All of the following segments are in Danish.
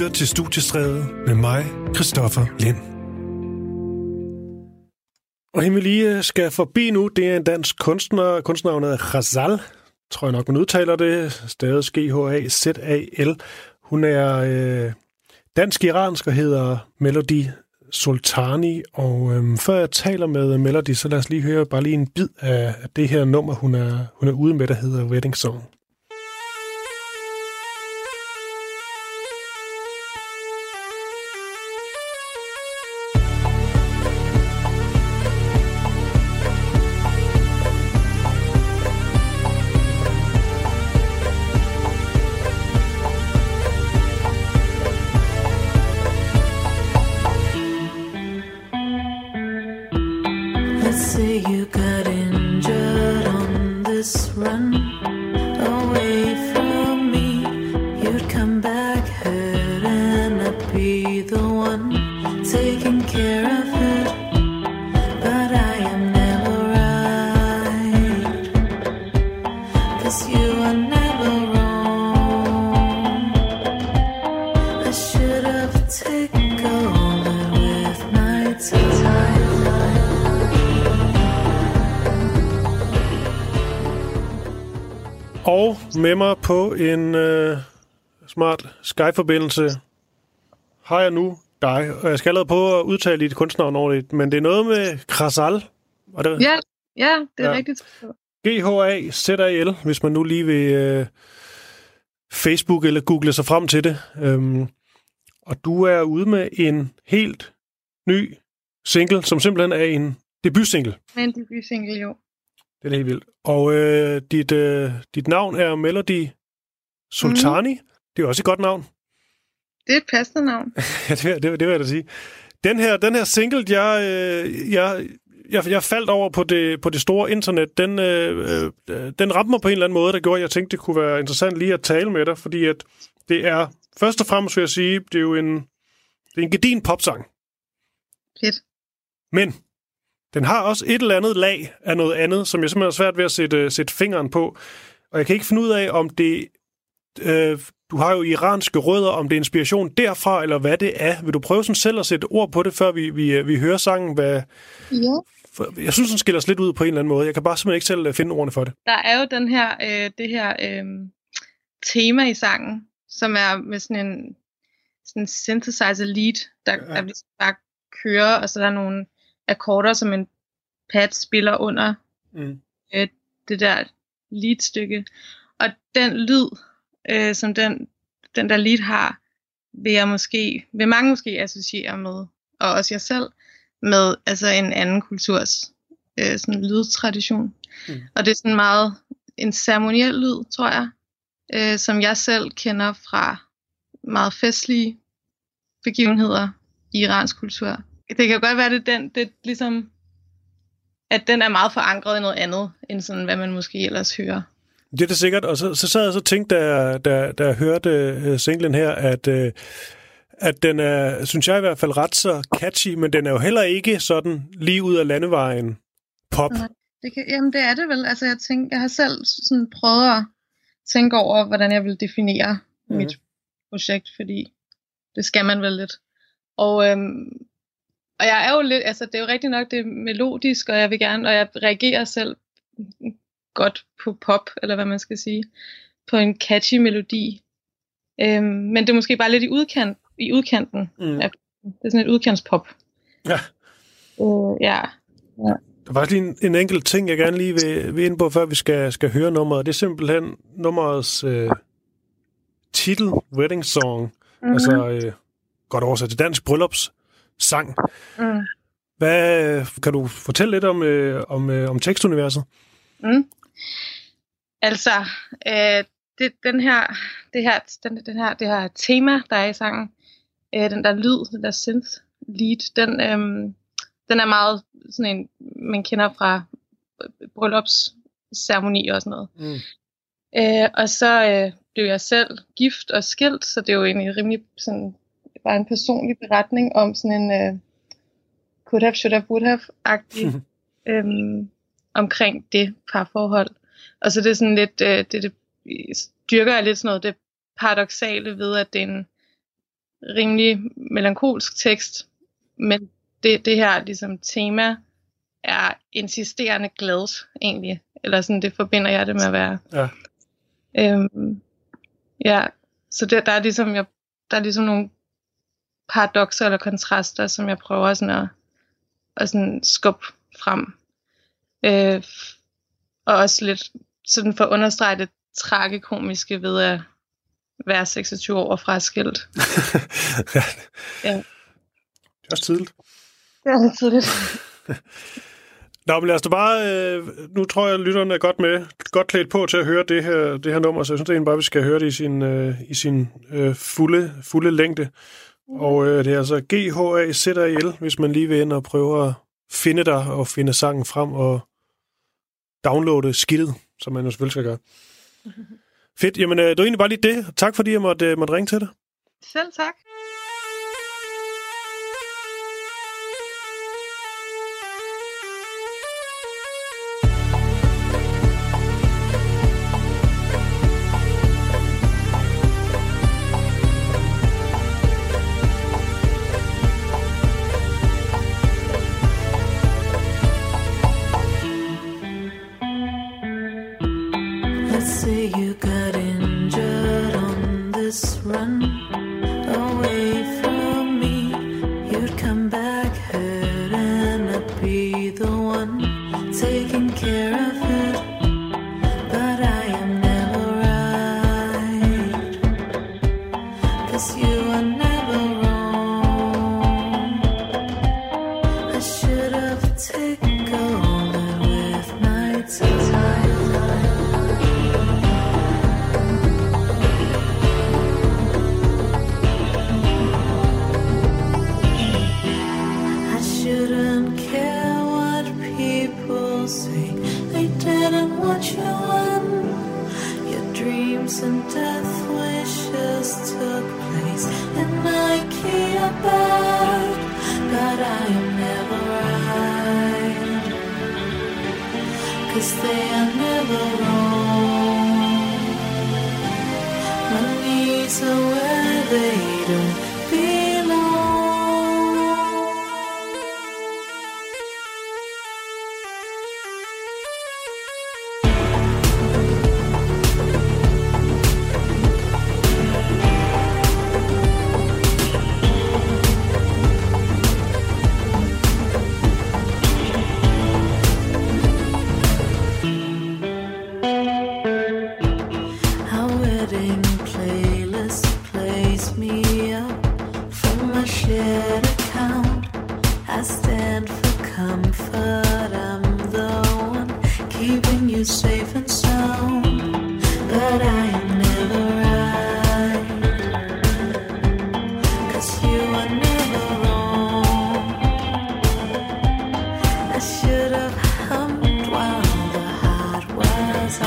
lytter til Studiestræde med mig, Christoffer Lind. Og hende vi lige øh, skal forbi nu, det er en dansk kunstner, kunstnavnet Ghazal, tror jeg nok, man udtaler det, stadig G-H-A-Z-A-L. Hun er øh, dansk-iransk og hedder Melody Sultani, og øhm, før jeg taler med Melody, så lad os lige høre bare lige en bid af, af det her nummer, hun er, hun er ude med, der hedder Wedding Song. Skype-forbindelse har jeg nu dig. Og jeg skal allerede på at udtale dit kunstnavn ordentligt, men det er noget med Krasal. Og det Ja, ja, det er Ja. rigtigt. G-H-A-Z-A-L, hvis man nu lige vil øh, Facebook eller google sig frem til det. Øhm, og du er ude med en helt ny single, som simpelthen er en debutsingle. Men debut single, jo. Det er helt vildt. Og øh, dit, øh, dit navn er Melody Sultani. Mm. Det er også et godt navn. Det er et passende navn. Ja, det, det, det vil jeg da sige. Den her, den her single, jeg, øh, jeg, jeg, jeg faldt over på det, på det store internet, den, øh, øh, den ramte mig på en eller anden måde, der gjorde, at jeg tænkte, det kunne være interessant lige at tale med dig, fordi at det er, først og fremmest vil jeg sige, det er jo en, det er en gedin popsang. Fedt. Men den har også et eller andet lag af noget andet, som jeg simpelthen har svært ved at sætte, sætte fingeren på. Og jeg kan ikke finde ud af, om det... Øh, du har jo iranske rødder, om det er inspiration derfra, eller hvad det er. Vil du prøve sådan selv at sætte ord på det, før vi, vi, øh, vi hører sangen? Hvad, Ja. jeg synes, den skiller os lidt ud på en eller anden måde. Jeg kan bare simpelthen ikke selv øh, finde ordene for det. Der er jo den her, øh, det her øh, tema i sangen, som er med sådan en sådan synthesizer lead, der, Ja. der ligesom bare kører, og så er der nogle akkorder, som en pad spiller under Mm. det der lead-stykke. Og den lyd, øh, som den, den der lead har, vil jeg måske, vil mange måske associere med, og også jeg selv, med altså en anden kulturs øh, sådan lydtradition. Mm. Og det er sådan meget en ceremoniel lyd, tror jeg, øh, som jeg selv kender fra meget festlige begivenheder i iransk kultur. Det kan godt være, det den, det ligesom, at den er meget forankret i noget andet, end sådan, hvad man måske ellers hører. Det er det sikkert. Og så, så sad jeg så og tænkte, da, jeg- da, da jeg hørte uh, singlen her, at, uh, at den er, synes jeg i hvert fald, ret så catchy, men den er jo heller ikke sådan lige ud af landevejen pop. Nej. Det kan, jamen det er det vel. Altså jeg, tænker, jeg har selv sådan prøvet at tænke over, hvordan jeg vil definere mm. mit projekt, fordi det skal man vel lidt. Og, øhm, og jeg er jo lidt, altså det er jo rigtigt nok, det er melodisk, og jeg vil gerne, og jeg reagerer selv godt på pop, eller hvad man skal sige, på en catchy melodi. Øhm, men det er måske bare lidt i, udkant, i udkanten. Mm. Ja. Det er sådan et udkantspop. Ja. Øh, ja. Der var lige en, en enkelt ting, jeg gerne lige vil, vil ind på, før vi skal, skal høre nummeret. Det er simpelthen nummerets øh, titel, Wedding Song. Mm. Mm-hmm. Altså, øh, godt oversat til dansk, bryllupssang. mm. Hvad, kan du fortælle lidt om, øh, om, øh, om tekstuniverset? Mm. Altså, øh, det, den her, det her, den, den her, det her tema, der er i sangen, øh, den der lyd, den der synth lead, den, øh, den er meget sådan en, man kender fra bryllupsceremoni og sådan noget. Mm. Øh, og så øh, blev jeg selv gift og skilt, så det er jo egentlig rimelig sådan, bare en personlig beretning om sådan en øh, could have, should have, would have-agtig øhm, omkring det parforhold. Og så det er sådan lidt, øh, det, det dyrker jeg lidt sådan noget, det paradoxale ved, at det er en, rimelig melankolsk tekst, men det, det her ligesom tema er insisterende glad egentlig, eller sådan det forbinder jeg det med at være. Ja. Øhm, ja, så det, der er ligesom jeg, der er ligesom nogle paradokser eller kontraster, som jeg prøver sådan at, at sådan skubbe frem. Øh, og også lidt sådan for at understrege det tragikomiske ved at være 26 år og fraskilt. ja. Ja. Det er også tidligt. Det er lidt tidligt. Nå, men lad os da bare... Øh, nu tror jeg, at lytterne er godt med, godt klædt på til at høre det her, det her nummer, så jeg synes det er egentlig bare, vi skal høre det i sin, øh, i sin øh, fulde, fulde længde. Og øh, det er altså G-H-A-Z-A-L, hvis man lige vil ind og prøve at finde dig og finde sangen frem og downloade skidtet, som man jo selvfølgelig skal gøre. Fedt. Jamen, øh, det var egentlig bare lige det. Tak fordi jeg måtte, øh, måtte ringe til dig. Selv tak.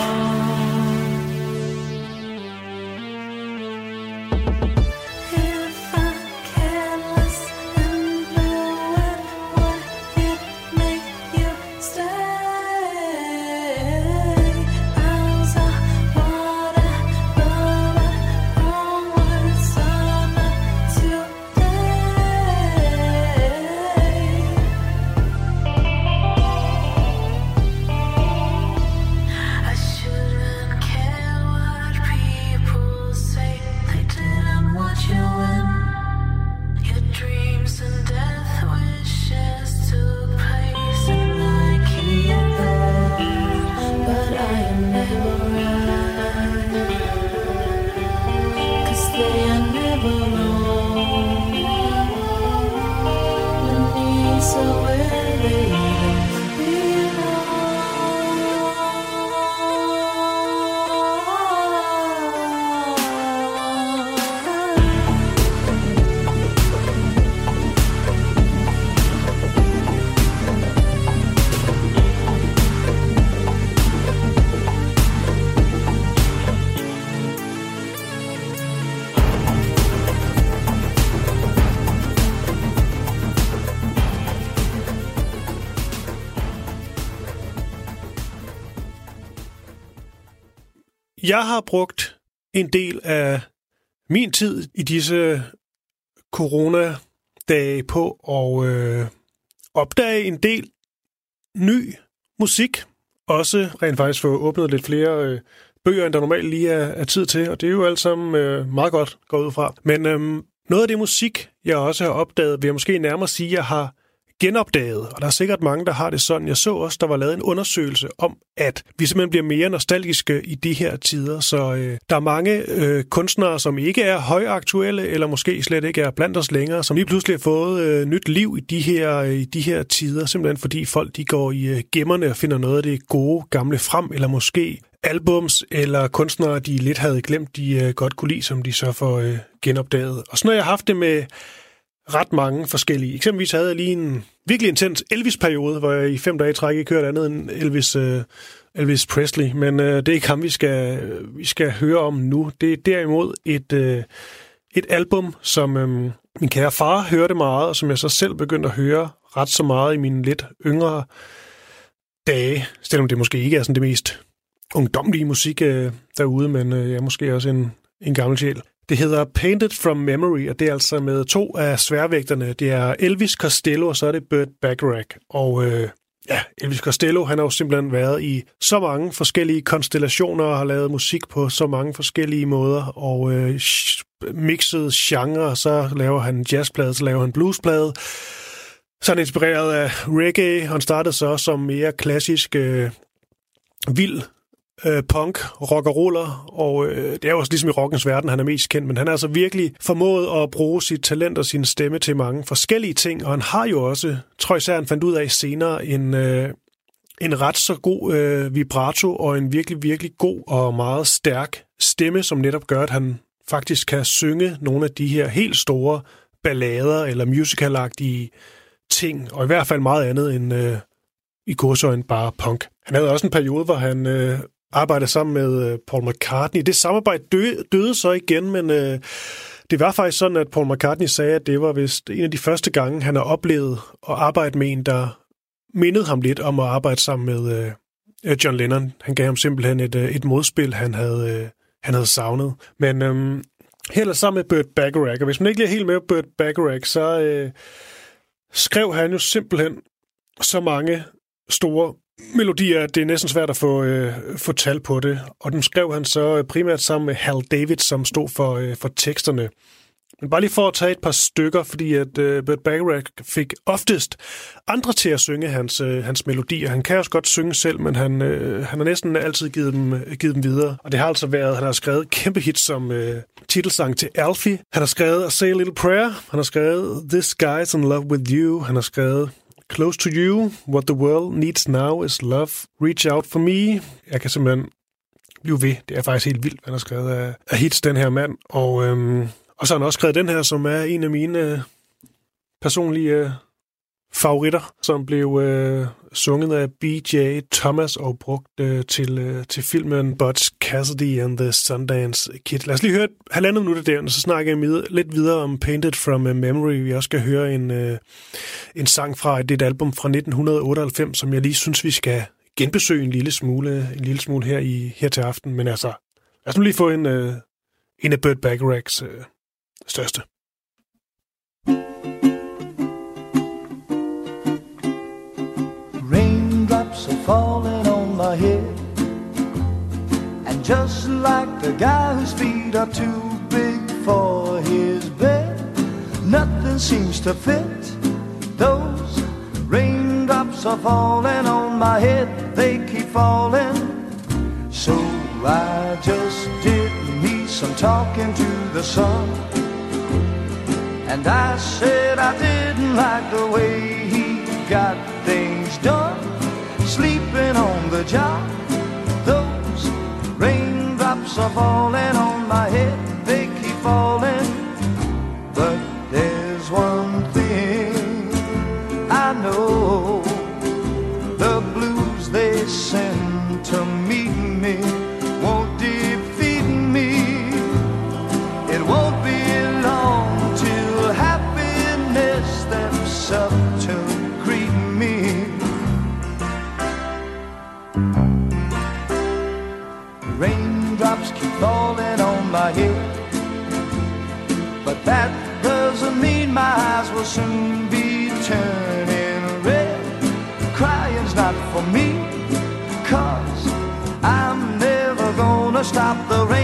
Oh. Jeg har brugt en del af min tid i disse corona-dage på at øh, opdage en del ny musik. Også rent faktisk få åbnet lidt flere øh, bøger, end der normalt lige er, er tid til, og det er jo alt sammen øh, meget godt gået ud fra. Men øh, noget af det musik, jeg også har opdaget, vil jeg måske nærmere sige, jeg har genopdaget, og der er sikkert mange, der har det sådan. Jeg så også, der var lavet en undersøgelse om, at vi simpelthen bliver mere nostalgiske i de her tider, så øh, der er mange øh, kunstnere, som ikke er højaktuelle, eller måske slet ikke er blandt os længere, som lige pludselig har fået øh, nyt liv i de, her, øh, i de her tider, simpelthen fordi folk de går i øh, gemmerne og finder noget af det gode gamle frem, eller måske albums eller kunstnere, de lidt havde glemt, de øh, godt kunne lide, som de så får øh, genopdaget. Og sådan har jeg haft det med ret mange forskellige. Eksempelvis havde jeg lige en virkelig intens Elvis-periode, hvor jeg i fem dage træk ikke hørte andet end Elvis, øh, Elvis Presley. Men øh, det er ikke ham, vi skal, vi skal høre om nu. Det er derimod et, øh, et album, som øh, min kære far hørte meget, og som jeg så selv begyndte at høre ret så meget i mine lidt yngre dage. Selvom det måske ikke er sådan det mest ungdomlige musik øh, derude, men øh, jeg er måske også en, en gammel sjæl. Det hedder Painted from Memory, og det er altså med to af sværvægterne. Det er Elvis Costello, og så er det Burt Bacharach. Og øh, ja, Elvis Costello, han har jo simpelthen været i så mange forskellige konstellationer og har lavet musik på så mange forskellige måder, og øh, mixet genre, så laver han jazzplade, så laver han bluesplade. Så er han inspireret af reggae, han startede så som mere klassisk øh, vild øh, punk, rock og roller, og øh, det er jo også ligesom i rockens verden, han er mest kendt, men han har altså virkelig formået at bruge sit talent og sin stemme til mange forskellige ting, og han har jo også, tror jeg især, han fandt ud af senere, en, øh, en ret så god øh, vibrato og en virkelig, virkelig god og meget stærk stemme, som netop gør, at han faktisk kan synge nogle af de her helt store ballader eller musicalagtige ting, og i hvert fald meget andet end øh, i godsøjen bare punk. Han havde også en periode, hvor han øh, arbejdede sammen med øh, Paul McCartney. Det samarbejde døde, døde så igen, men øh, det var faktisk sådan, at Paul McCartney sagde, at det var vist en af de første gange, han har oplevet at arbejde med en, der mindede ham lidt om at arbejde sammen med øh, John Lennon. Han gav ham simpelthen et, øh, et modspil, han havde, øh, han havde savnet. Men øh, heller sammen med Burt Bacharach, og hvis man ikke er helt med på Burt Bacharach, så øh, skrev han jo simpelthen så mange store melodier, det er næsten svært at få, øh, få tal på det. Og den skrev han så øh, primært sammen med Hal David, som stod for, øh, for teksterne. Men bare lige for at tage et par stykker, fordi at øh, Burt Bacharach fik oftest andre til at synge hans, øh, hans melodier. Han kan også godt synge selv, men han, øh, han har næsten altid givet dem, øh, givet dem videre. Og det har altså været, han har skrevet kæmpe hits som øh, titelsang til Alfie. Han har skrevet A Say a Little Prayer. Han har skrevet This Guy's in Love With You. Han har skrevet Close to you, what the world needs now is love. Reach out for me. Jeg kan simpelthen blive ved. Det er faktisk helt vildt, hvad han har skrevet af, af hits, den her mand. Og, øhm, og så har han også skrevet den her, som er en af mine øh, personlige øh, favoritter, som blev øh, sunget af B.J. Thomas og brugt øh, til, øh, til filmen Butch Cassidy and the Sundance Kid. Lad os lige høre et halvandet minut der, og så snakker jeg med, lidt videre om Painted from a Memory. Vi også skal høre en, øh, en sang fra et, et album fra 1998, som jeg lige synes, vi skal genbesøge en lille smule, en lille smule her, i, her til aften. Men altså, lad os nu lige få en, øh, en af Burt Bacharachs øh, største. Just like the guy whose feet are too big for his bed. Nothing seems to fit. Those raindrops are falling on my head. They keep falling. So I just did me some talking to the sun. And I said I didn't like the way he got things done. Sleeping on the job, raindrops are falling on my head, they keep falling. My head, but that does doesn't mean my eyes will soon be turning red. Crying's not for me, cause I'm never gonna stop the rain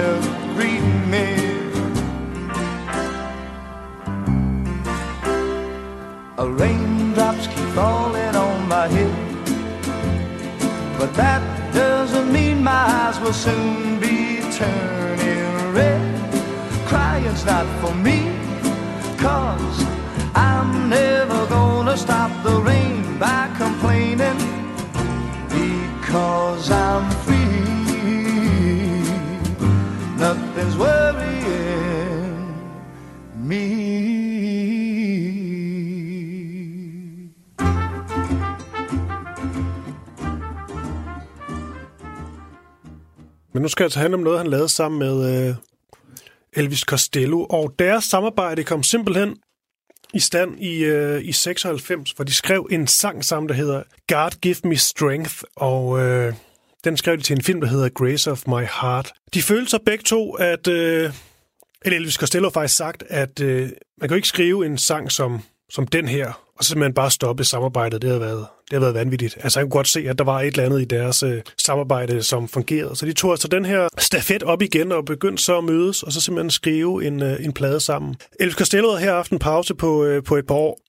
to greet me. A raindrops keep falling on my head, but that doesn't mean my eyes will soon be turning red. Crying's not for me, Men nu skal jeg altså handle om noget, han lavede sammen med øh, Elvis Costello. Og deres samarbejde kom simpelthen i stand i, øh, i 96, hvor de skrev en sang sammen, der hedder God Give Me Strength. Og øh, den skrev de til en film, der hedder Grace of My Heart. De følte sig begge to, at... Øh, eller Elvis Costello har faktisk sagt, at øh, man kan jo ikke skrive en sang som, som den her, og så simpelthen bare stoppe samarbejdet. Det har været, det har været vanvittigt. Altså, jeg kunne godt se, at der var et eller andet i deres øh, samarbejde, som fungerede. Så de tog altså den her stafet op igen og begyndte så at mødes, og så simpelthen skrive en, øh, en plade sammen. Elvis Costello havde her haft en pause på, øh, på et par år,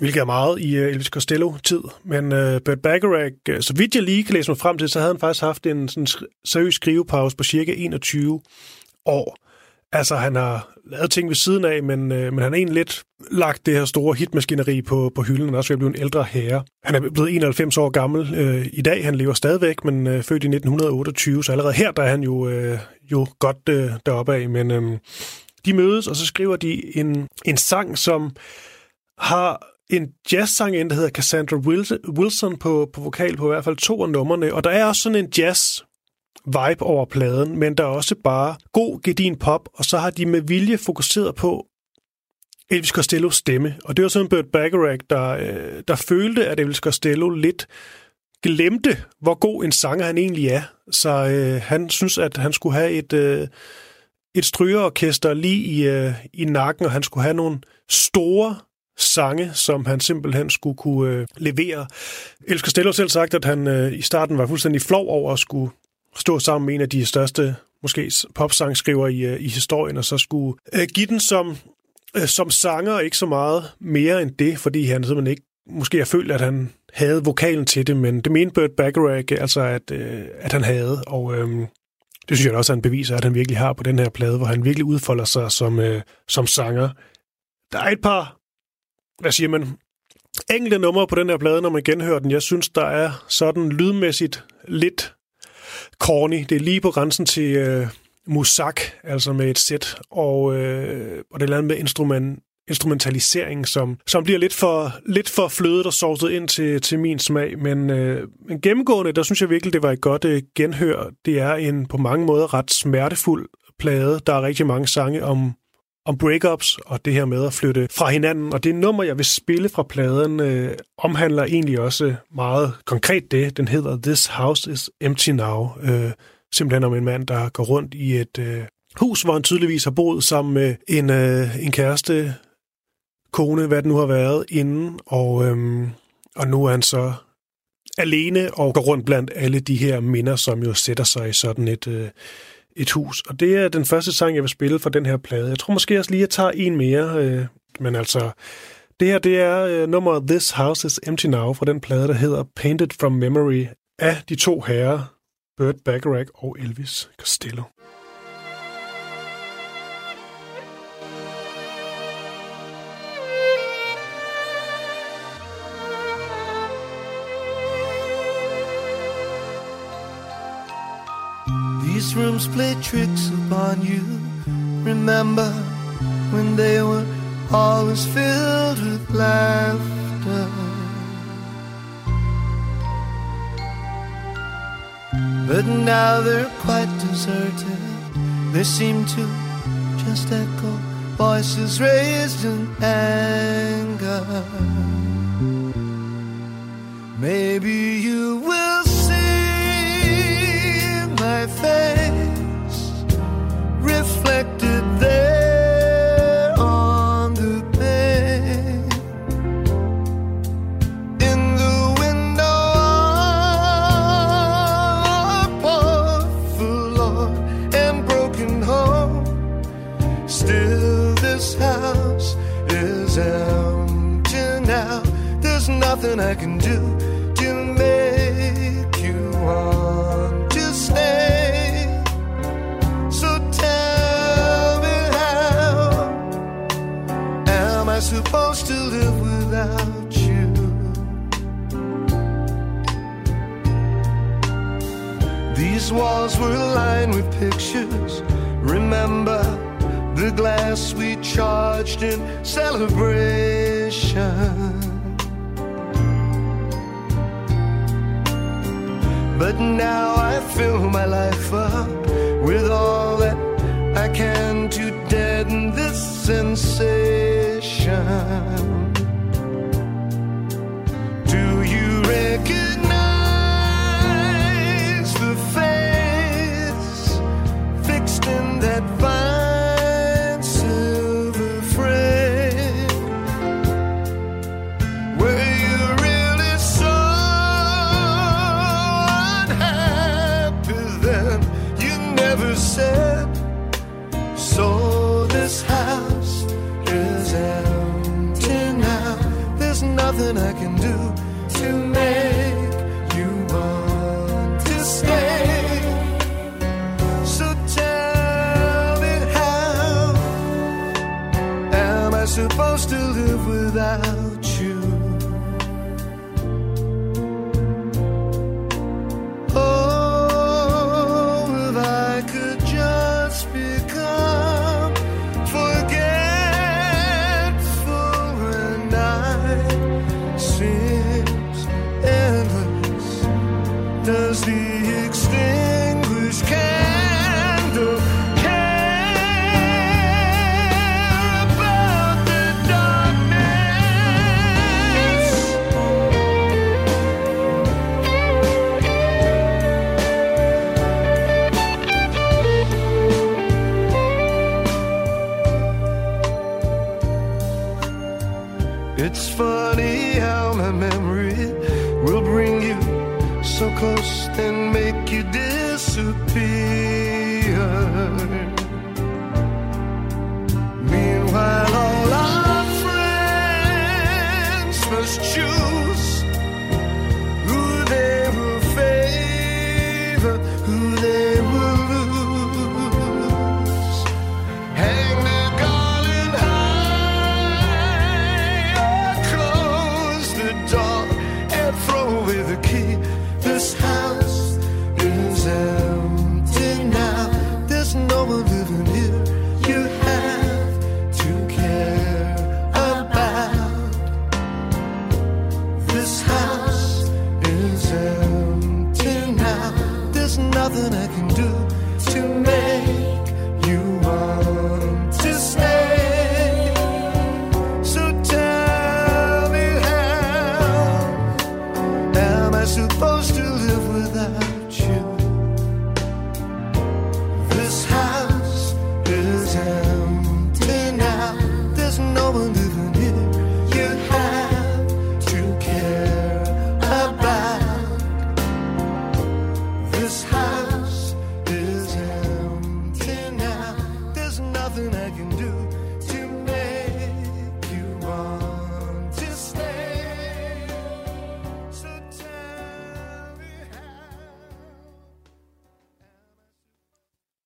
hvilket er meget i øh, Elvis Costello-tid. Men øh, Burt Bacharach, øh, så vidt jeg lige kan læse mig frem til, så havde han faktisk haft en sådan, seriøs skrivepause på cirka 21 år. Altså, han har lavet ting ved siden af, men, øh, men han har egentlig lidt lagt det her store hitmaskineri på, på hylden, og også ved at blive en ældre herre. Han er blevet 91 år gammel øh, i dag. Han lever stadigvæk, men øh, født i 1928, så allerede her der er han jo, øh, jo godt øh, deroppe af. Men øh, de mødes, og så skriver de en, en sang, som har en jazzsang der hedder Cassandra Wilson på, på vokal på i hvert fald to af numrene. Og der er også sådan en jazz vibe over pladen, men der er også bare god gedin pop, og så har de med vilje fokuseret på Elvis Costellos stemme. Og det var sådan Burt Bacharach, der, øh, der følte, at Elvis Costello lidt glemte, hvor god en sanger han egentlig er. Så øh, han synes, at han skulle have et, øh, et strygeorkester lige i, øh, i nakken, og han skulle have nogle store sange, som han simpelthen skulle kunne øh, levere. Elvis Costello selv sagt, at han øh, i starten var fuldstændig flov over at skulle stå sammen med en af de største måske popsangskriver i, øh, i historien, og så skulle øh, give den som, øh, som sanger, ikke så meget mere end det, fordi han simpelthen ikke måske har følt, at han havde vokalen til det, men det mente Burt Bacharach altså, at, øh, at han havde, og øh, det synes jeg også er en bevis af, at han virkelig har på den her plade, hvor han virkelig udfolder sig som, øh, som sanger. Der er et par, hvad siger man, enkelte numre på den her plade, når man genhører den. Jeg synes, der er sådan lydmæssigt lidt corny. Det er lige på grænsen til øh, musak, altså med et sæt, og, øh, og det er med instrument, instrumentalisering, som, som bliver lidt for, lidt for flødet og sovset ind til, til min smag. Men, øh, men gennemgående, der synes jeg virkelig, det var et godt øh, genhør. Det er en på mange måder ret smertefuld plade. Der er rigtig mange sange om, om breakups og det her med at flytte fra hinanden. Og det nummer, jeg vil spille fra pladen, øh, omhandler egentlig også meget konkret det. Den hedder This House is Empty Now. Øh, simpelthen om en mand, der går rundt i et øh, hus, hvor han tydeligvis har boet sammen med en, øh, en kæreste, kone, hvad det nu har været, inden. Og, øh, og nu er han så alene og går rundt blandt alle de her minder, som jo sætter sig i sådan et... Øh, et hus. Og det er den første sang, jeg vil spille for den her plade. Jeg tror måske også lige, at jeg tager en mere. Øh, men altså, det her det er øh, nummeret This House is Empty Now fra den plade, der hedder Painted from Memory af de to herrer, Burt Bacharach og Elvis Costello. These rooms play tricks upon you. Remember when they were always filled with laughter. But now they're quite deserted. They seem to just echo voices raised in anger. Maybe you will. pictures. Remember the glass we charged in celebration. But now I fill my life up with all that I can to deaden this sensation. nothing I can do to make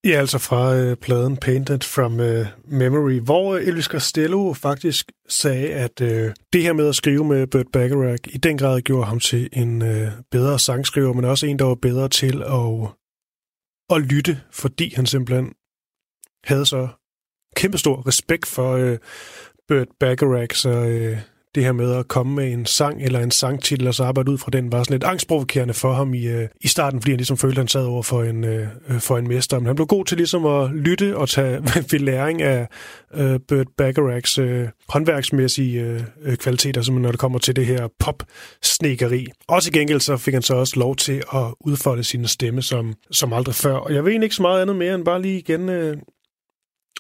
Ja, altså fra øh, pladen Painted from øh, Memory, hvor øh, Elvis Costello faktisk sagde, at øh, det her med at skrive med Burt Bacharach i den grad gjorde ham til en øh, bedre sangskriver, men også en, der var bedre til at, at lytte, fordi han simpelthen havde så kæmpestor respekt for øh, Burt Bacharach, så øh, det her med at komme med en sang eller en sangtitel, og så arbejde ud fra den, var sådan lidt angstprovokerende for ham i, øh, i starten, fordi han ligesom følte, at han sad over for en, øh, øh, for en mester. Men han blev god til ligesom at lytte og tage ved læring af øh, Burt Bacharachs øh, håndværksmæssige øh, øh kvaliteter, som når det kommer til det her pop-snekeri. Også i gengæld så fik han så også lov til at udfolde sin stemme som, som aldrig før. Og jeg ved ikke så meget andet mere end bare lige igen øh,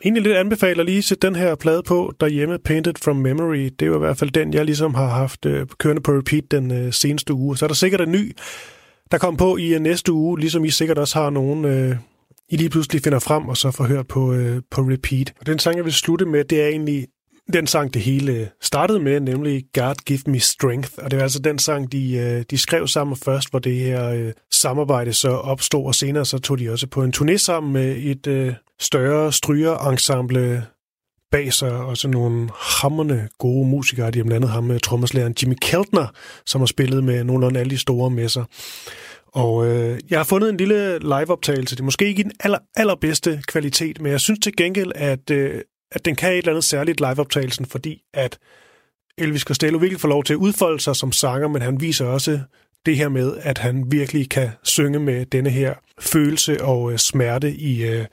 egentlig lidt anbefaler lige at sætte den her plade på derhjemme, Painted from Memory. Det er jo i hvert fald den, jeg ligesom har haft øh, kørende på repeat den øh, seneste uge. Så er der sikkert en ny, der kommer på i øh, næste uge, ligesom I sikkert også har nogen, øh, I lige pludselig finder frem og så får hørt på, øh, på repeat. Og den sang, jeg vil slutte med, det er egentlig den sang, det hele øh, startede med, nemlig God Give Me Strength. Og det er altså den sang, de, øh, de skrev sammen først, hvor det her øh, samarbejde så opstod, og senere så tog de også på en turné sammen med et øh, større strygerensemble bag sig, og så nogle hammerne gode musikere. De har blandt andet ham med trommeslageren Jimmy Keltner, som har spillet med nogenlunde alle de store messer. Og øh, jeg har fundet en lille liveoptagelse. Det er måske ikke i den aller, allerbedste kvalitet, men jeg synes til gengæld, at, øh, at den kan et eller andet særligt liveoptagelsen, fordi at Elvis Costello virkelig får lov til at udfolde sig som sanger, men han viser også det her med, at han virkelig kan synge med denne her følelse og øh, smerte i, øh,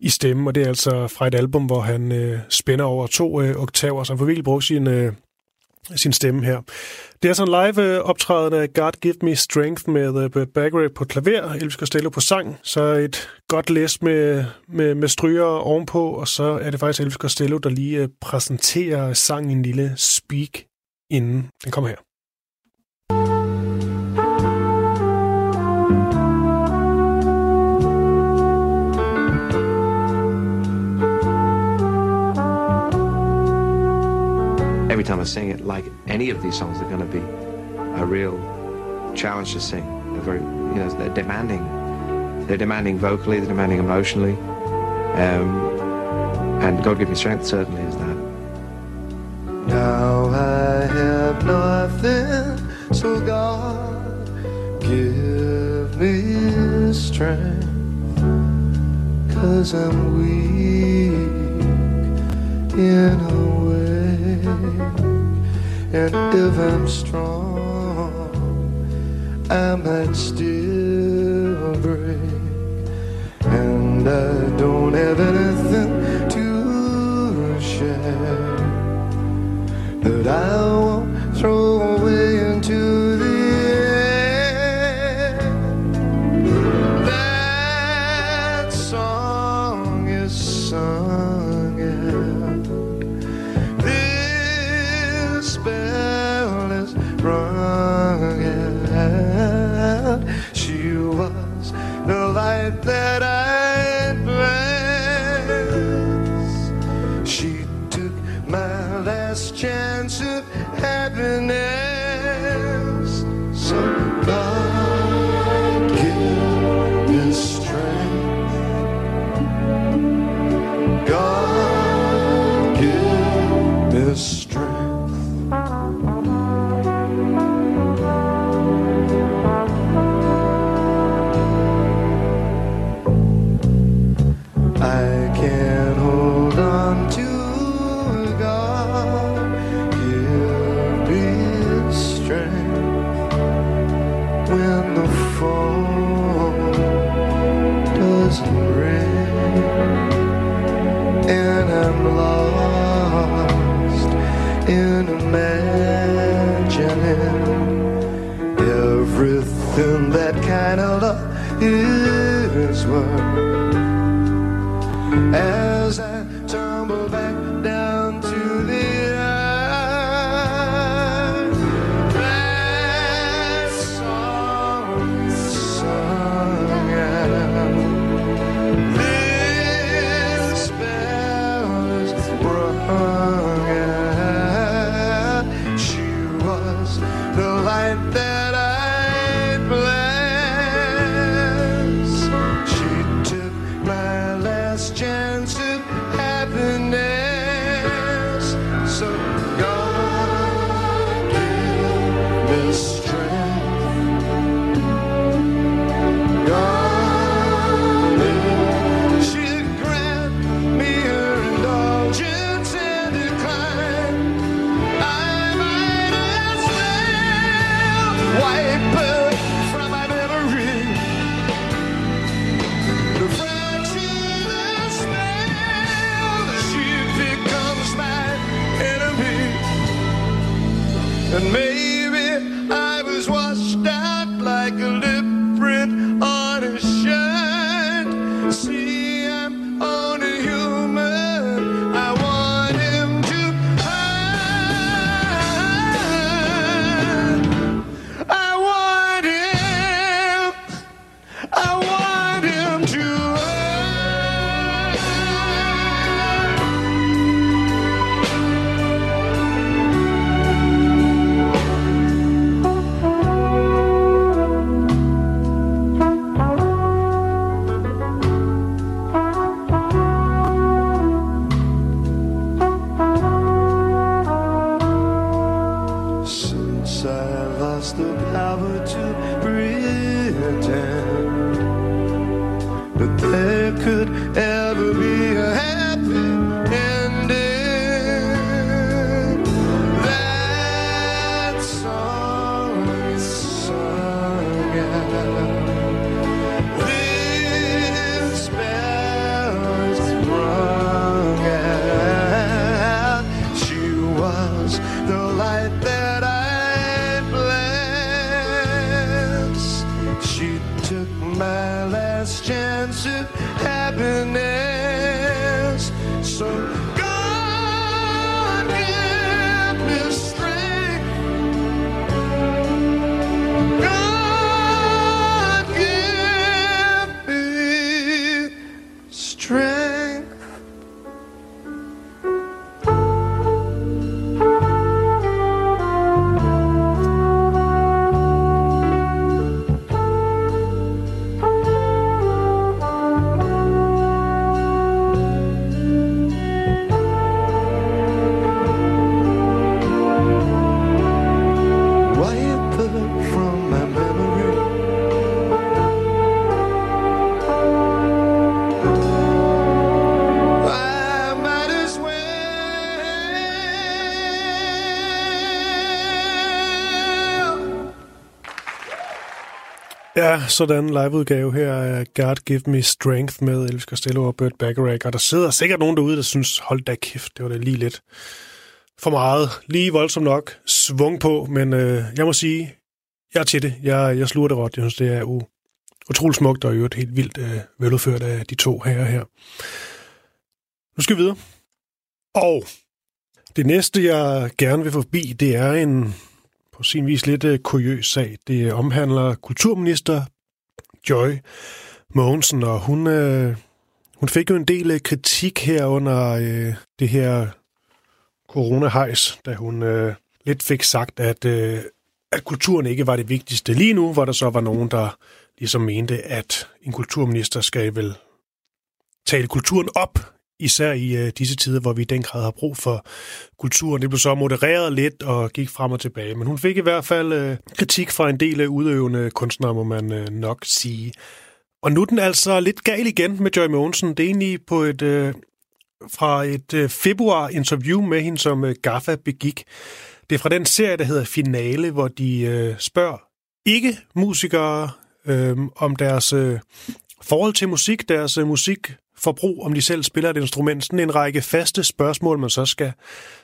i stemmen, og det er altså fra et album, hvor han øh, spænder over to øh, oktaver, så han får virkelig brugt sin, øh, sin stemme her. Det er sådan altså live øh, optræden af God Give Me Strength med uh, Burt Baggery på klaver, Elvis Costello på sang, så et godt læs med, med, med stryger ovenpå, og så er det faktisk Elvis Costello, der lige øh, præsenterer sangen en lille speak inden den kommer her. Every time I sing it, like any of these songs, they're going to be a real challenge to sing. They're very, you know, they're demanding. They're demanding vocally, they're demanding emotionally. Um, and God Give Me Strength certainly is that. Now I have nothing, so God give me strength. Cause I'm weak in a and if I'm strong, I might still break. And I don't have anything to share that I won't throw away into love is Ja, sådan en liveudgave her af God Give Me Strength med Elvis Costello og Burt Bacharach. Og der sidder sikkert nogen derude, der synes, hold da kæft, det var da lige lidt for meget. Lige voldsomt nok. Svung på, men øh, jeg må sige, jeg er til det. Jeg, jeg sluger det råt. Jeg synes, det er u, utroligt smukt og i øvrigt helt vildt øh, veludført af de to herrer her. Nu skal vi videre. Og det næste, jeg gerne vil forbi, det er en på sin vis lidt øh, kuriøs sag. Det omhandler kulturminister Joy Mogensen, og hun, øh, hun fik jo en del øh, kritik her under øh, det her coronahejs, da hun øh, lidt fik sagt, at, øh, at kulturen ikke var det vigtigste lige nu, hvor der så var nogen, der ligesom mente, at en kulturminister skal vel tale kulturen op, især i øh, disse tider, hvor vi i den grad har brug for kulturen. Det blev så modereret lidt og gik frem og tilbage, men hun fik i hvert fald øh, kritik fra en del af udøvende kunstnere, må man øh, nok sige. Og nu er den altså lidt gal igen med Joy Mogensen. Det er egentlig på et, øh, fra et øh, februar-interview med hende, som øh, Gaffa begik. Det er fra den serie, der hedder Finale, hvor de øh, spørger ikke-musikere øh, om deres øh, forhold til musik, deres musik musikforbrug, om de selv spiller et instrument. Sådan en række faste spørgsmål, man så skal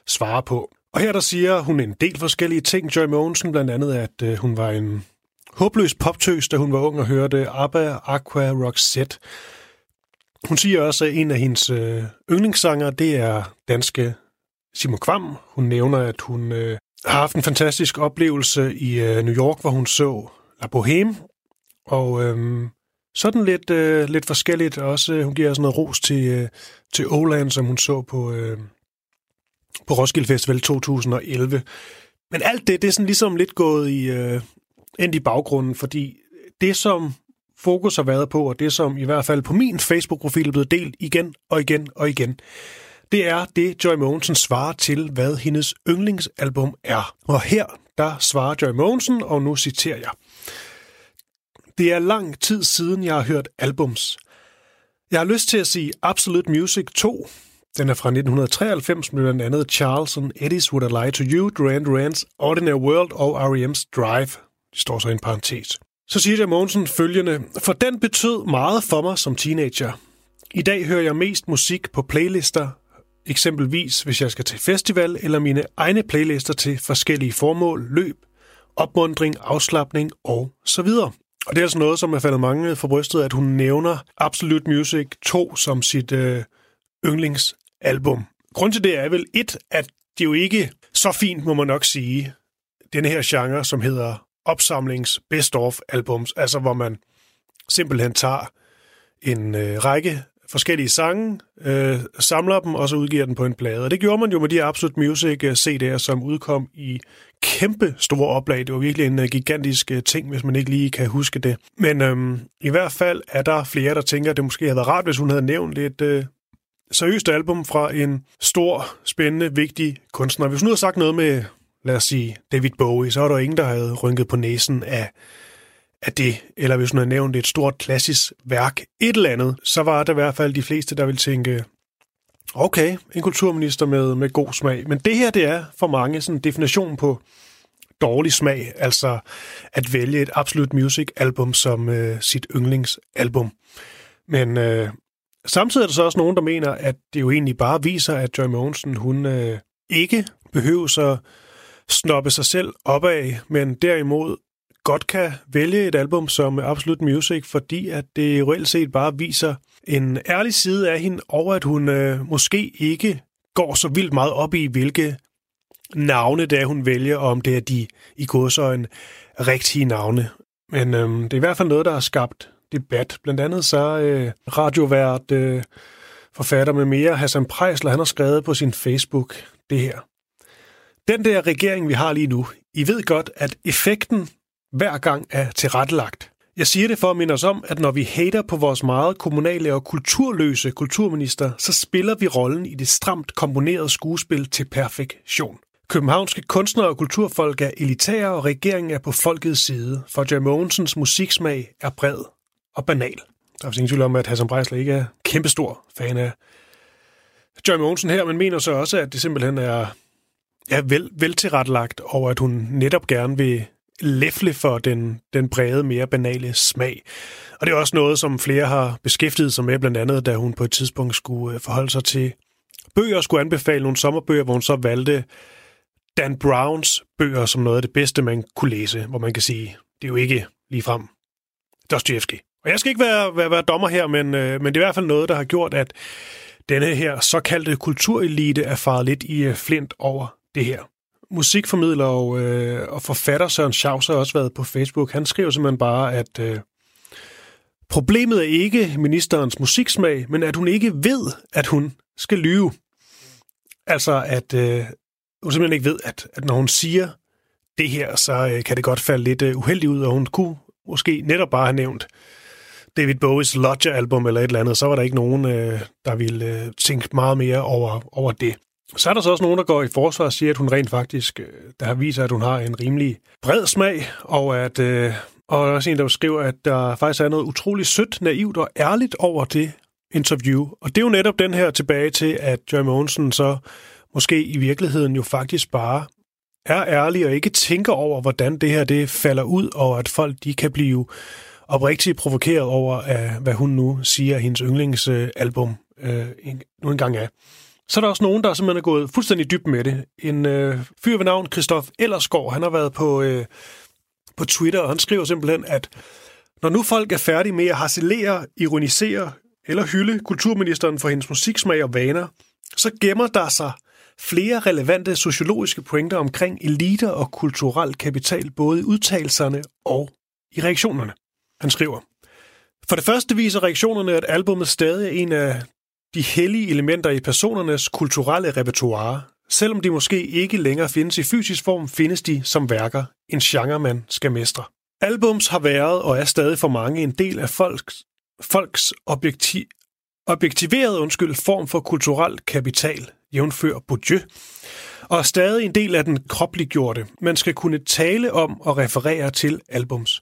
svare på. Og her der siger hun en del forskellige ting. Joy Mogensen blandt andet, at øh, hun var en håbløs poptøs, da hun var ung og hørte ABBA, Aqua, Roxette. Hun siger også, at en af hendes øh, yndlingssanger, det er danske Simon Kvam. Hun nævner, at hun øh, har haft en fantastisk oplevelse i øh, New York, hvor hun så La Boheme. Og øh, sådan lidt, øh, lidt forskelligt. Også, øh, hun giver sådan noget ros til, øh, til Oland, som hun så på, øh, på Roskilde Festival 2011. Men alt det, det er sådan ligesom lidt gået i, øh, ind i baggrunden, fordi det, som fokus har været på, og det, som i hvert fald på min Facebook-profil er blevet delt igen og igen og igen, det er det, Joy Mogensen svarer til, hvad hendes yndlingsalbum er. Og her, der svarer Joy Mogensen, og nu citerer jeg. Det er lang tid siden, jeg har hørt albums. Jeg har lyst til at sige Absolute Music 2. Den er fra 1993 med blandt andet Charleston, Eddie's Would I Lie to You, Duran Duran's Ordinary World og R.E.M.'s Drive. Det står så i en parentes. Så siger jeg Mogensen følgende, for den betød meget for mig som teenager. I dag hører jeg mest musik på playlister. eksempelvis hvis jeg skal til festival, eller mine egne playlister til forskellige formål, løb, opmundring, afslappning og så videre. Og det er altså noget, som er faldet mange for brystet, at hun nævner Absolute Music 2 som sit øh, yndlingsalbum. Grunden til det er vel et, at det jo ikke så fint, må man nok sige, den her genre, som hedder opsamlings best of albums, altså hvor man simpelthen tager en øh, række forskellige sange, øh, samler dem og så udgiver den på en plade. Og det gjorde man jo med de Absolute Music øh, CD'er, som udkom i kæmpe store oplag. Det var virkelig en uh, gigantisk uh, ting, hvis man ikke lige kan huske det. Men øhm, i hvert fald er der flere, der tænker, at det måske havde været rart, hvis hun havde nævnt et øh, seriøst album fra en stor, spændende, vigtig kunstner. Hvis hun havde sagt noget med, lad os sige, David Bowie, så var der ingen, der havde rynket på næsen af af det, eller hvis hun havde nævnt et stort klassisk værk, et eller andet, så var der i hvert fald de fleste, der ville tænke, okay, en kulturminister med, med god smag. Men det her, det er for mange sådan en definition på dårlig smag, altså at vælge et absolut Music album som øh, sit yndlingsalbum. Men øh, samtidig er der så også nogen, der mener, at det jo egentlig bare viser, at Joy Mogensen, hun øh, ikke behøver så snoppe sig selv opad, men derimod godt kan vælge et album som Absolute Music, fordi at det reelt set bare viser en ærlig side af hende, over at hun øh, måske ikke går så vildt meget op i, hvilke navne det er, hun vælger, og om det er de i godsøjen rigtige navne. Men øh, det er i hvert fald noget, der har skabt debat. Blandt andet så øh, radiovært, øh, forfatter med mere, Hassan Prejsler, han har skrevet på sin Facebook det her. Den der regering, vi har lige nu, I ved godt, at effekten hver gang er tilrettelagt. Jeg siger det for at minde os om, at når vi hater på vores meget kommunale og kulturløse kulturminister, så spiller vi rollen i det stramt komponerede skuespil til perfektion. Københavnske kunstnere og kulturfolk er elitære, og regeringen er på folkets side, for Jay Mogensens musiksmag er bred og banal. Der er ingen tvivl om, at Hassan Breisler ikke er kæmpestor fan af Joy Mogensen her, men mener så også, at det simpelthen er ja, vel, vel tilrettelagt, og at hun netop gerne vil læfle for den, den brede, mere banale smag. Og det er også noget, som flere har beskæftiget sig med, blandt andet da hun på et tidspunkt skulle øh, forholde sig til bøger, skulle anbefale nogle sommerbøger, hvor hun så valgte Dan Browns bøger som noget af det bedste, man kunne læse, hvor man kan sige, det er jo ikke ligefrem Dostoyevsky. Og jeg skal ikke være, være, være dommer her, men, øh, men det er i hvert fald noget, der har gjort, at denne her såkaldte kulturelite er faret lidt i øh, flint over det her musikformidler og, øh, og forfatter Søren Schaus har også været på Facebook. Han skriver simpelthen bare, at øh, problemet er ikke ministerens musiksmag, men at hun ikke ved, at hun skal lyve. Altså, at øh, hun simpelthen ikke ved, at, at når hun siger det her, så øh, kan det godt falde lidt øh, uheldigt ud, og hun kunne måske netop bare have nævnt David Bowies Lodger-album eller et eller andet, så var der ikke nogen, øh, der ville øh, tænke meget mere over, over det. Så er der så også nogen, der går i forsvar og siger, at hun rent faktisk, øh, der viser, at hun har en rimelig bred smag, og at øh, og der er også en, der skriver, at der faktisk er noget utroligt sødt, naivt og ærligt over det interview. Og det er jo netop den her tilbage til, at Joy Mogensen så måske i virkeligheden jo faktisk bare er ærlig og ikke tænker over, hvordan det her det falder ud, og at folk de kan blive oprigtigt provokeret over, af, hvad hun nu siger, at hendes yndlingsalbum øh, nu engang er. Så er der også nogen, der simpelthen er gået fuldstændig dybt med det. En øh, fyr ved navn Christoph Ellersgaard, han har været på, øh, på Twitter, og han skriver simpelthen, at når nu folk er færdige med at harcelere, ironisere eller hylde kulturministeren for hendes musiksmag og vaner, så gemmer der sig flere relevante sociologiske pointer omkring eliter og kulturel kapital, både i udtalelserne og i reaktionerne. Han skriver, for det første viser reaktionerne, at albumet stadig er en af de hellige elementer i personernes kulturelle repertoire. Selvom de måske ikke længere findes i fysisk form, findes de som værker, en genre man skal mestre. Albums har været og er stadig for mange en del af folks, folks objektiv, objektiveret undskyld, form for kulturel kapital, jævnfør Bourdieu, og er stadig en del af den kropliggjorte. Man skal kunne tale om og referere til albums.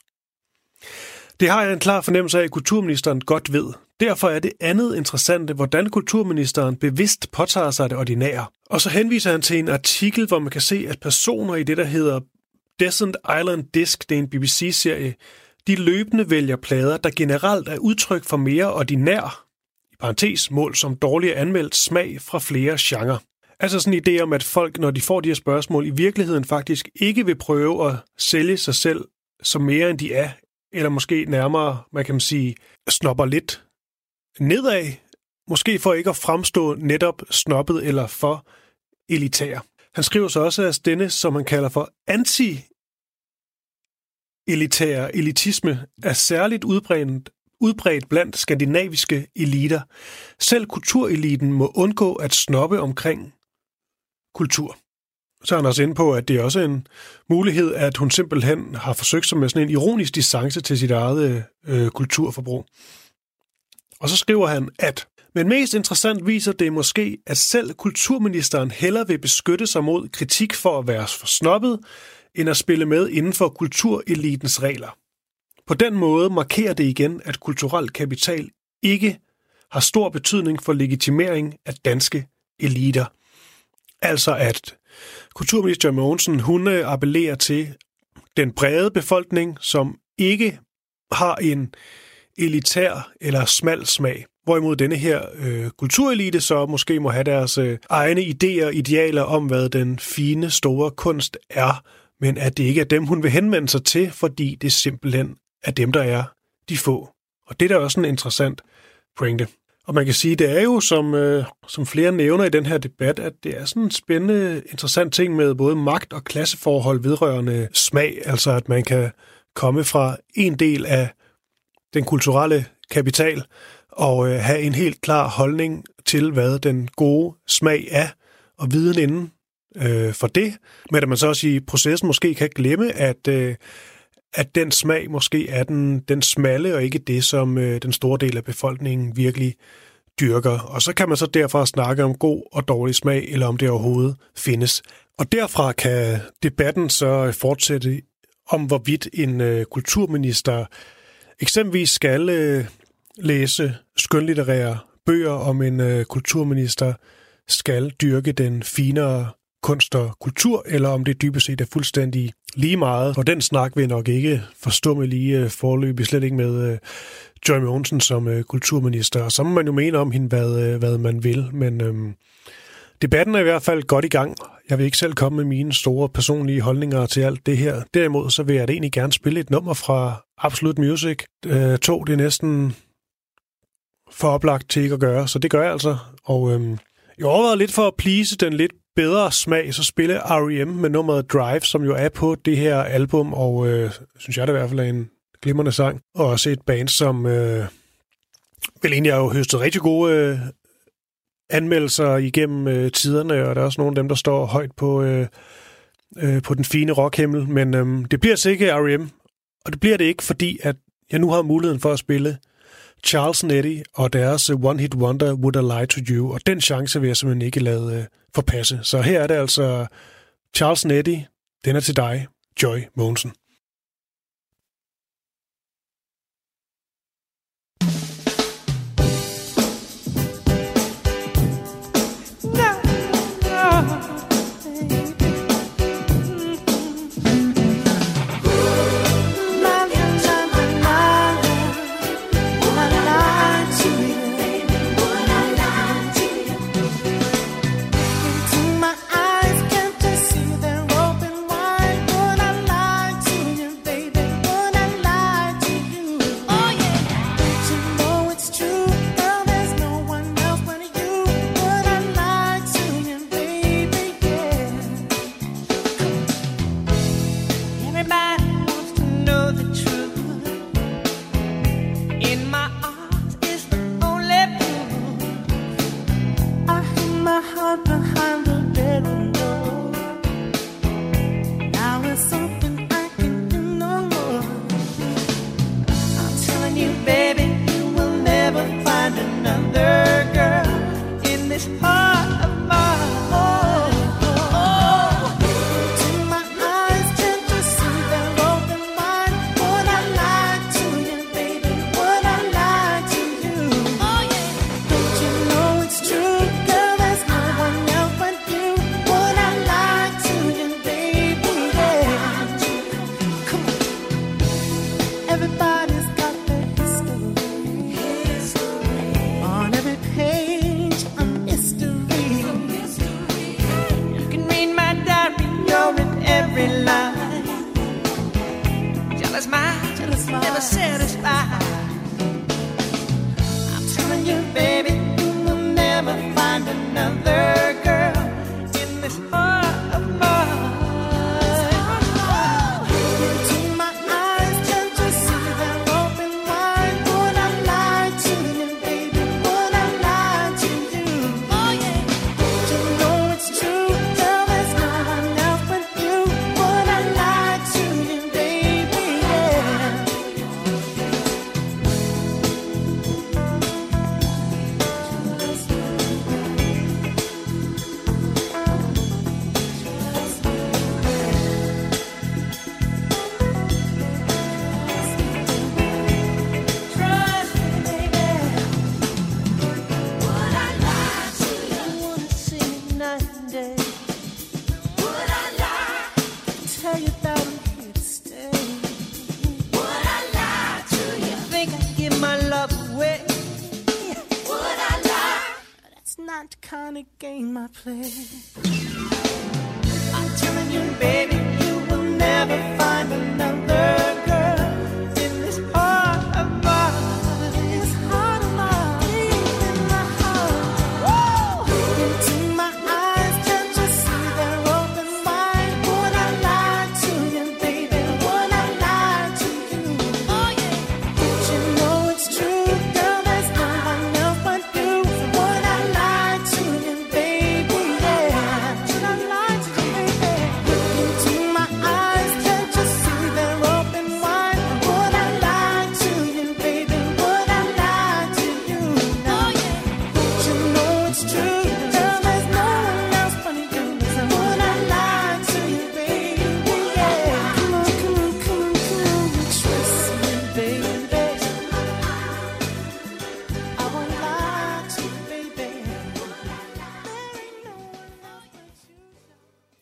Det har jeg en klar fornemmelse af, at kulturministeren godt ved. Derfor er det andet interessante, hvordan kulturministeren bevidst påtager sig det ordinære. Og så henviser han til en artikel, hvor man kan se, at personer i det, der hedder Descent Island Disc, det er en BBC-serie, de løbende vælger plader, der generelt er udtryk for mere ordinær, i i parentes mål som dårlig anmeldt smag fra flere genrer. Altså sådan en idé om, at folk, når de får de her spørgsmål, i virkeligheden faktisk ikke vil prøve at sælge sig selv som mere end de er, eller måske nærmere, man kan sige, snopper lidt nedad, måske for ikke at fremstå netop snobbet eller for elitær. Han skriver så også, at denne, som han kalder for anti elitær elitisme, er særligt udbredt, udbredt blandt skandinaviske eliter. Selv kultureliten må undgå at snoppe omkring kultur. Så er han også inde på, at det er også en mulighed, at hun simpelthen har forsøgt sig med sådan en ironisk distance til sit eget øh, kulturforbrug. Og så skriver han, at men mest interessant viser det måske, at selv kulturministeren hellere vil beskytte sig mod kritik for at være for snobbet, end at spille med inden for kulturelitens regler. På den måde markerer det igen, at kulturel kapital ikke har stor betydning for legitimering af danske eliter. Altså at kulturminister Mogensen, hun øh, appellerer til den brede befolkning, som ikke har en elitær eller smal smag. Hvorimod denne her øh, kulturelite så måske må have deres øh, egne idéer og idealer om, hvad den fine, store kunst er, men at det ikke er dem, hun vil henvende sig til, fordi det simpelthen er dem, der er de få. Og det er da også en interessant pointe. Og man kan sige, det er jo, som, øh, som flere nævner i den her debat, at det er sådan en spændende, interessant ting med både magt- og klasseforhold vedrørende smag. Altså at man kan komme fra en del af den kulturelle kapital og øh, have en helt klar holdning til, hvad den gode smag er, og viden inden øh, for det. Men at man så også i processen måske kan glemme, at, øh, at den smag måske er den, den smalle, og ikke det, som øh, den store del af befolkningen virkelig dyrker. Og så kan man så derfra snakke om god og dårlig smag, eller om det overhovedet findes. Og derfra kan debatten så fortsætte om, hvorvidt en øh, kulturminister eksempelvis skal øh, læse skønlitterære bøger om en øh, kulturminister skal dyrke den finere kunst og kultur, eller om det dybest set er fuldstændig lige meget. Og den snak vil jeg nok ikke forstå med lige øh, forløb, slet ikke med øh, Joy Mogensen som øh, kulturminister. Og så må man jo mene om hende, hvad, øh, hvad man vil. Men øh, debatten er i hvert fald godt i gang. Jeg vil ikke selv komme med mine store personlige holdninger til alt det her. Derimod så vil jeg da egentlig gerne spille et nummer fra Absolute Music. Øh, to, det er næsten for oplagt til ikke at gøre, så det gør jeg altså. Og øhm, jeg overvejede lidt for at please den lidt bedre smag, så spille R.E.M. med nummeret Drive, som jo er på det her album, og øh, synes jeg det i hvert fald er en glimrende sang. Og også et band, som øh, vel egentlig har jo høstet rigtig gode øh, anmeldelser igennem øh, tiderne, og der er også nogle af dem, der står højt på, øh, øh, på den fine rockhimmel, men øh, det bliver sikkert R.E.M., og det bliver det ikke, fordi at jeg nu har muligheden for at spille Charles Netty og deres One Hit Wonder Would I Lie To You, og den chance vil jeg simpelthen ikke lade øh, forpasse. Så her er det altså Charles Netty, den er til dig, Joy Mogensen.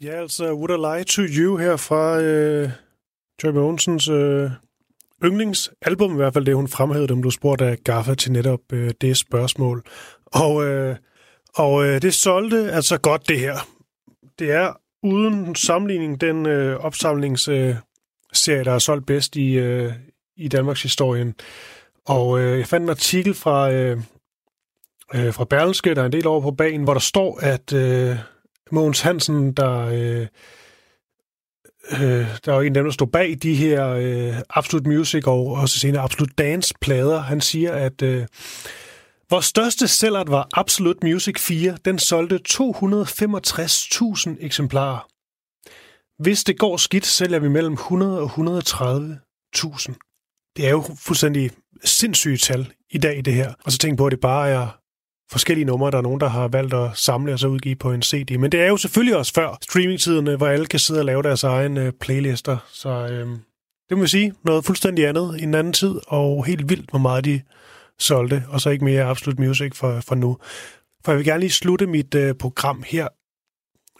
Ja, altså Would I Lie to You her fra øh, Joy Monsens øh, yndlingsalbum, i hvert fald det, hun fremhævede, dem blev spurgt af Gaffa til netop øh, det spørgsmål. Og, øh, og øh, det solgte altså godt, det her. Det er uden sammenligning den øh, opsamlingsserie, øh, der er solgt bedst i, øh, i Danmarks historien. Og øh, jeg fandt en artikel fra, øh, øh, fra Berlske, der er en del over på bagen, hvor der står, at øh, Mogens Hansen, der, øh, øh, der var en af dem, der stod bag de her øh, Absolute Music og også senere Absolute Dance-plader. Han siger, at øh, vores største sælger var Absolute Music 4. Den solgte 265.000 eksemplarer. Hvis det går skidt, sælger vi mellem 100 og 130.000. Det er jo fuldstændig sindssyge tal i dag, det her. Og så tænk på, at det bare er forskellige numre, der er nogen, der har valgt at samle og så udgive på en CD. Men det er jo selvfølgelig også før streamingtiderne, øh, hvor alle kan sidde og lave deres egen øh, playlister. Så øh, det må vi sige, noget fuldstændig andet i en anden tid, og helt vildt, hvor meget de solgte, og så ikke mere Absolute Music for, for nu. For jeg vil gerne lige slutte mit øh, program her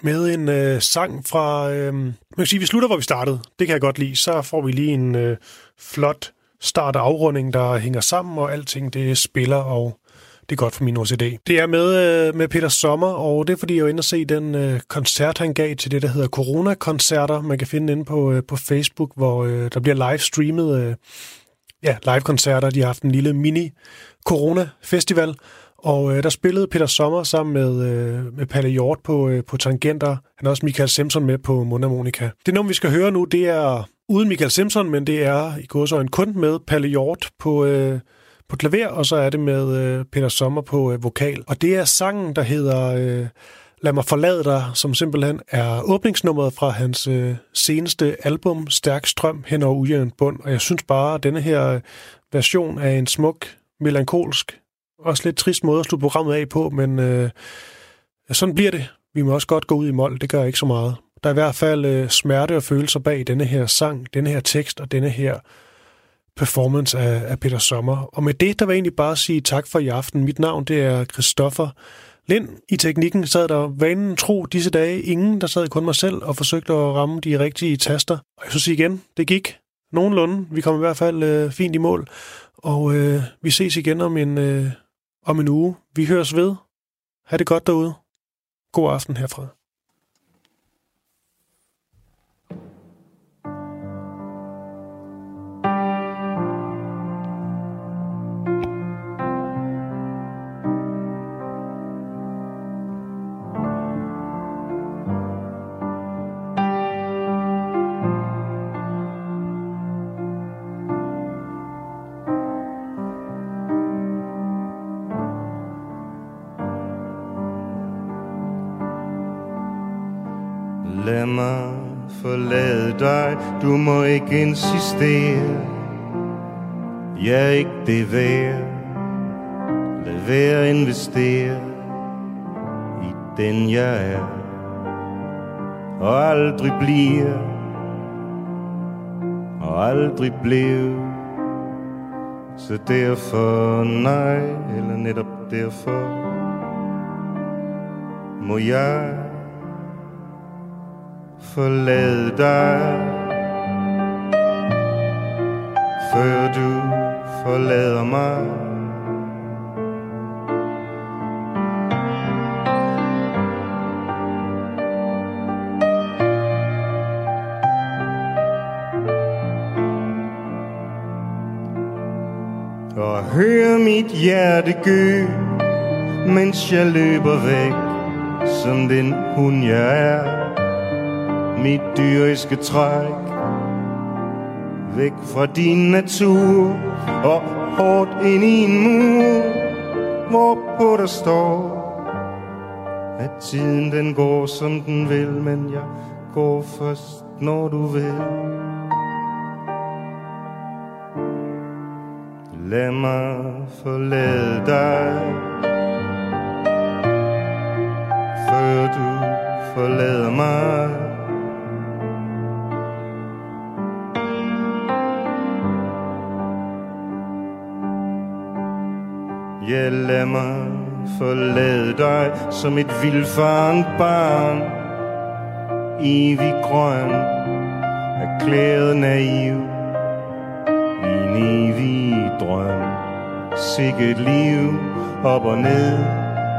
med en øh, sang fra... Øh, man kan sige, vi slutter, hvor vi startede. Det kan jeg godt lide. Så får vi lige en øh, flot start og afrunding, der hænger sammen, og alting det spiller, og det er godt for min OCD. Det er med, øh, med Peter Sommer, og det er fordi, jeg er inde og se den øh, koncert, han gav til det, der hedder Corona-koncerter. Man kan finde den inde på, øh, på Facebook, hvor øh, der bliver livestreamet øh, ja, live-koncerter. De har haft en lille mini-corona-festival, og øh, der spillede Peter Sommer sammen med, øh, med Palle Hjort på, øh, på tangenter. Han har også Michael Simpson med på mundharmonika. Det nummer, vi skal høre nu, det er uden Michael Simpson, men det er i gåsøjne kun med Palle Hjort på, øh, på klaver, og så er det med øh, Peter Sommer på øh, vokal. Og det er sangen, der hedder øh, Lad mig forlade dig, som simpelthen er åbningsnummeret fra hans øh, seneste album, Stærk Strøm hen over ujævn bund. Og jeg synes bare, at denne her øh, version er en smuk, melankolsk, også lidt trist måde at slutte programmet af på, men øh, sådan bliver det. Vi må også godt gå ud i mål, det gør ikke så meget. Der er i hvert fald øh, smerte og følelser bag denne her sang, denne her tekst og denne her performance af, af Peter Sommer. Og med det, der vil jeg egentlig bare sige tak for i aften. Mit navn, det er Christoffer Lind. I teknikken sad der vanen tro disse dage ingen, der sad kun mig selv og forsøgte at ramme de rigtige taster. Og jeg synes igen, det gik nogenlunde. Vi kom i hvert fald øh, fint i mål. Og øh, vi ses igen om en, øh, om en uge. Vi høres ved. Ha' det godt derude. God aften herfra. Mig forlade dig. Du må ikke insistere. Jeg er ikke det værd. Lad være at investere I den jeg er. Og aldrig bliver. Og aldrig blev. Så derfor nej Eller netop derfor Må jeg forlade dig. Før du forlader mig. Og hør mit hjerte gø Mens jeg løber væk Som den hund jeg er. Mit dyriske træk. Væk fra din natur Og hårdt ind i en mur Hvorpå der står At tiden den går som den vil Men jeg går først når du vil. Lad mig forlade dig Før du forlader mig. Jeg lad mig forlade dig Som et vildfarent barn. Evig grøn Erklæret naiv min en evig drøm. Sikkert liv Op og ned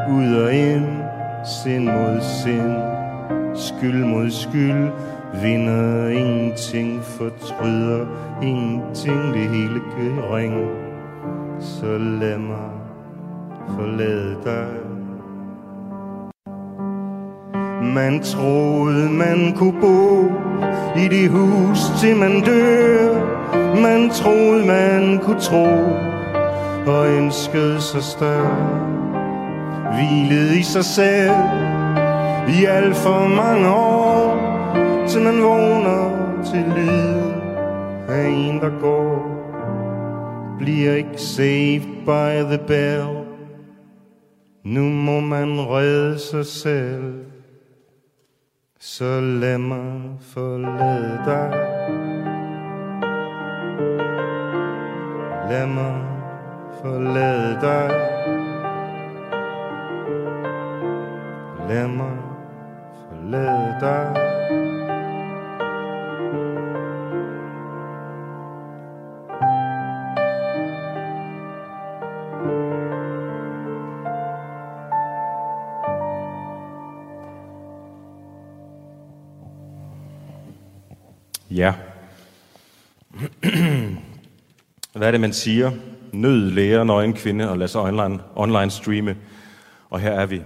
Ud og ind Sind mod sind Skyld mod skyld Vinder ingenting Fortryder ingenting Det hele kan ring Så lad mig forlade dig. Man troede man kunne bo I det hus til man dør. Man troede man kunne tro Og ønskede sig større. Hvilede i sig selv I alt for mange år Til man vågner til lyden Af en der går. Bliver ikke saved by the bell. Nu må man redde sig selv. Så lad mig forlade dig. Lad mig forlade dig. Lad mig forlade dig. Ja. Hvad er det, man siger? Nød lærer nøgen kvinde og lader sig online, online streame. Og her er vi.